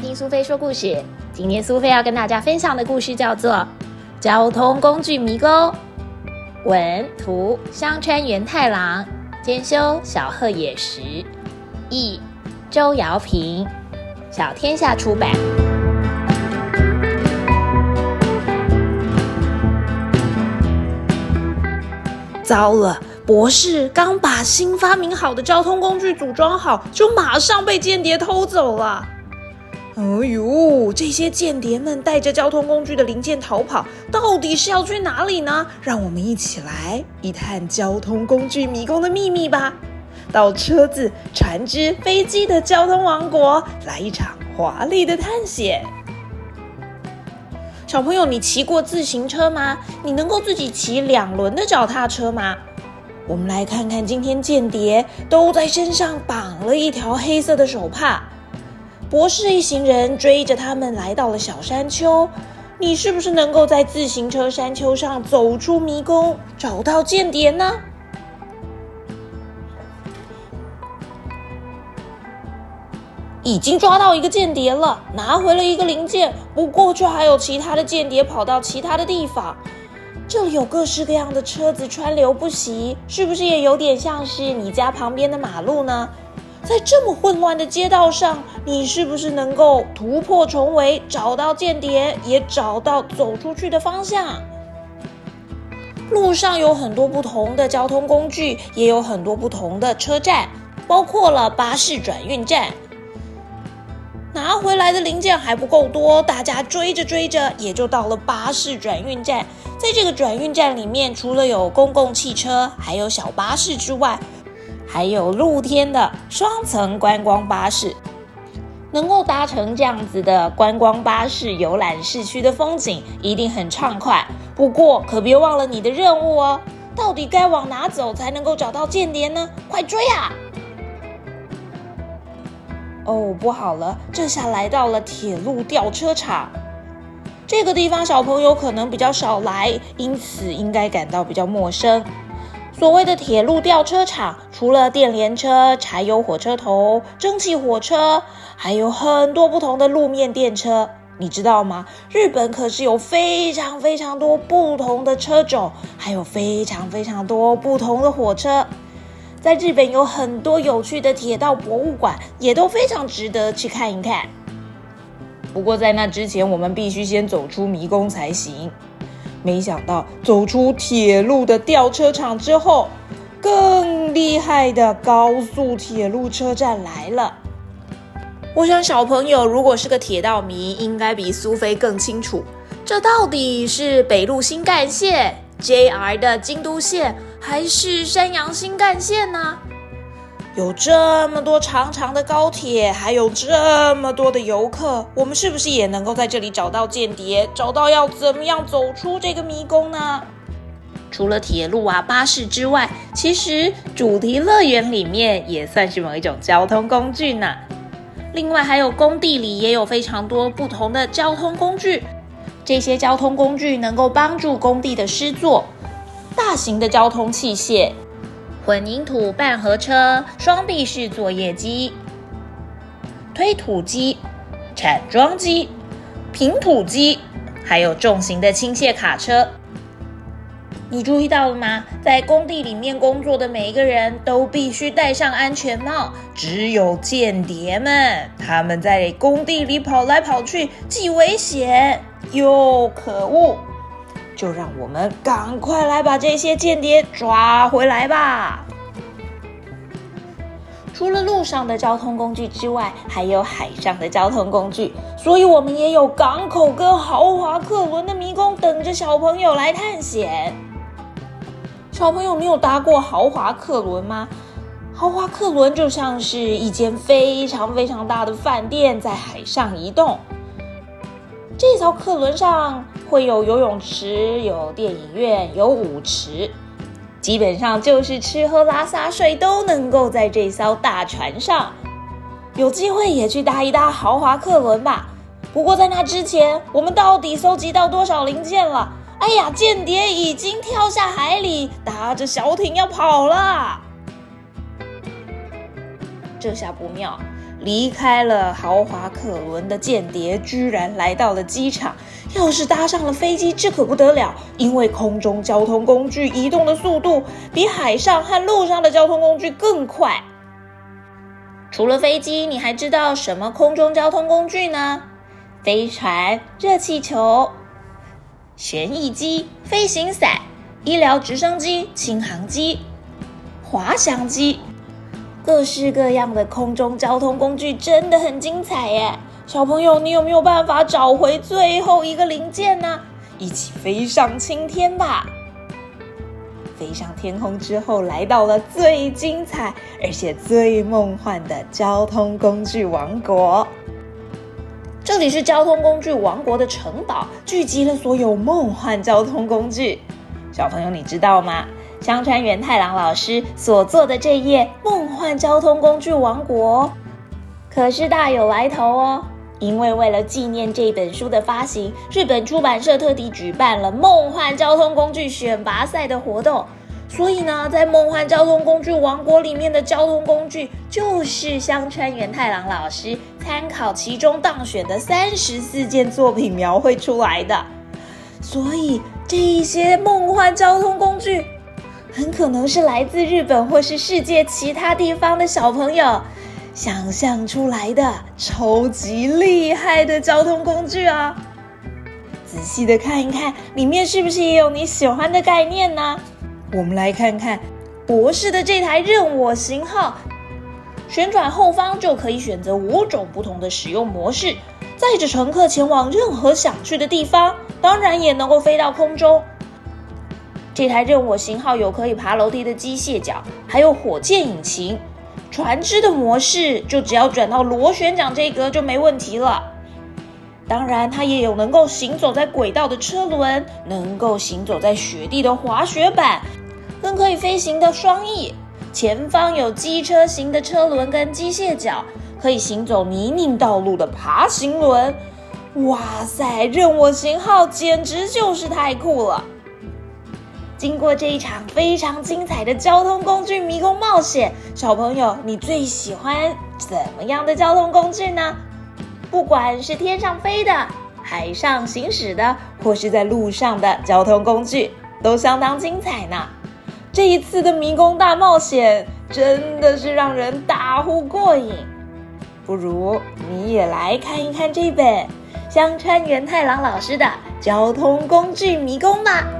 听苏菲说故事。今天苏菲要跟大家分享的故事叫做《交通工具迷宫》，文图香川元太郎，兼修小鹤野石，译周瑶平，小天下出版。糟了！博士刚把新发明好的交通工具组装好，就马上被间谍偷走了。哎呦，这些间谍们带着交通工具的零件逃跑，到底是要去哪里呢？让我们一起来一探交通工具迷宫的秘密吧！到车子、船只、飞机的交通王国，来一场华丽的探险。小朋友，你骑过自行车吗？你能够自己骑两轮的脚踏车吗？我们来看看，今天间谍都在身上绑了一条黑色的手帕。博士一行人追着他们来到了小山丘。你是不是能够在自行车山丘上走出迷宫，找到间谍呢？已经抓到一个间谍了，拿回了一个零件，不过却还有其他的间谍跑到其他的地方。这里有各式各样的车子川流不息，是不是也有点像是你家旁边的马路呢？在这么混乱的街道上，你是不是能够突破重围，找到间谍，也找到走出去的方向？路上有很多不同的交通工具，也有很多不同的车站，包括了巴士转运站。拿回来的零件还不够多，大家追着追着，也就到了巴士转运站。在这个转运站里面，除了有公共汽车，还有小巴士之外，还有露天的双层观光巴士。能够搭乘这样子的观光巴士游览市区的风景，一定很畅快。不过可别忘了你的任务哦！到底该往哪走才能够找到间谍呢？快追啊！哦，不好了，这下来到了铁路吊车厂。这个地方小朋友可能比较少来，因此应该感到比较陌生。所谓的铁路吊车厂，除了电联车、柴油火车头、蒸汽火车，还有很多不同的路面电车。你知道吗？日本可是有非常非常多不同的车种，还有非常非常多不同的火车。在日本有很多有趣的铁道博物馆，也都非常值得去看一看。不过在那之前，我们必须先走出迷宫才行。没想到走出铁路的吊车厂之后，更厉害的高速铁路车站来了。我想小朋友如果是个铁道迷，应该比苏菲更清楚，这到底是北陆新干线。JR 的京都线还是山阳新干线呢？有这么多长长的高铁，还有这么多的游客，我们是不是也能够在这里找到间谍，找到要怎么样走出这个迷宫呢？除了铁路啊、巴士之外，其实主题乐园里面也算是某一种交通工具呢。另外，还有工地里也有非常多不同的交通工具。这些交通工具能够帮助工地的施作，大型的交通器械，混凝土半合车、双臂式作业机、推土机、铲装机、平土机，还有重型的倾卸卡车。你注意到了吗？在工地里面工作的每一个人都必须戴上安全帽，只有间谍们，他们在工地里跑来跑去，既危险又可恶。就让我们赶快来把这些间谍抓回来吧！除了路上的交通工具之外，还有海上的交通工具，所以我们也有港口跟豪华客轮的迷宫等着小朋友来探险。小朋友，你有搭过豪华客轮吗？豪华客轮就像是一间非常非常大的饭店，在海上移动。这艘客轮上会有游泳池、有电影院、有舞池，基本上就是吃喝拉撒睡都能够在这艘大船上。有机会也去搭一搭豪华客轮吧。不过在那之前，我们到底搜集到多少零件了？哎呀！间谍已经跳下海里，搭着小艇要跑了。这下不妙，离开了豪华客轮的间谍，居然来到了机场。要是搭上了飞机，这可不得了，因为空中交通工具移动的速度比海上和陆上的交通工具更快。除了飞机，你还知道什么空中交通工具呢？飞船、热气球、旋翼机、飞行伞、医疗直升机、轻航机、滑翔机。各式各样的空中交通工具真的很精彩耶！小朋友，你有没有办法找回最后一个零件呢？一起飞上青天吧！飞上天空之后，来到了最精彩而且最梦幻的交通工具王国。这里是交通工具王国的城堡，聚集了所有梦幻交通工具。小朋友，你知道吗？香川元太郎老师所做的这页《梦幻交通工具王国》，可是大有来头哦。因为为了纪念这本书的发行，日本出版社特地举办了梦幻交通工具选拔赛的活动。所以呢，在梦幻交通工具王国里面的交通工具，就是香川元太郎老师参考其中当选的三十四件作品描绘出来的。所以这一些梦幻交通工具。很可能是来自日本或是世界其他地方的小朋友想象出来的超级厉害的交通工具啊！仔细的看一看，里面是不是也有你喜欢的概念呢？我们来看看博士的这台任我型号，旋转后方就可以选择五种不同的使用模式，载着乘客前往任何想去的地方，当然也能够飞到空中。这台任我型号有可以爬楼梯的机械脚，还有火箭引擎。船只的模式就只要转到螺旋桨这一格就没问题了。当然，它也有能够行走在轨道的车轮，能够行走在雪地的滑雪板，更可以飞行的双翼。前方有机车型的车轮跟机械脚，可以行走泥泞道路的爬行轮。哇塞，任我型号简直就是太酷了！经过这一场非常精彩的交通工具迷宫冒险，小朋友，你最喜欢怎么样的交通工具呢？不管是天上飞的、海上行驶的，或是在路上的交通工具，都相当精彩呢。这一次的迷宫大冒险真的是让人大呼过瘾。不如你也来看一看这本香川元太郎老师的交通工具迷宫吧。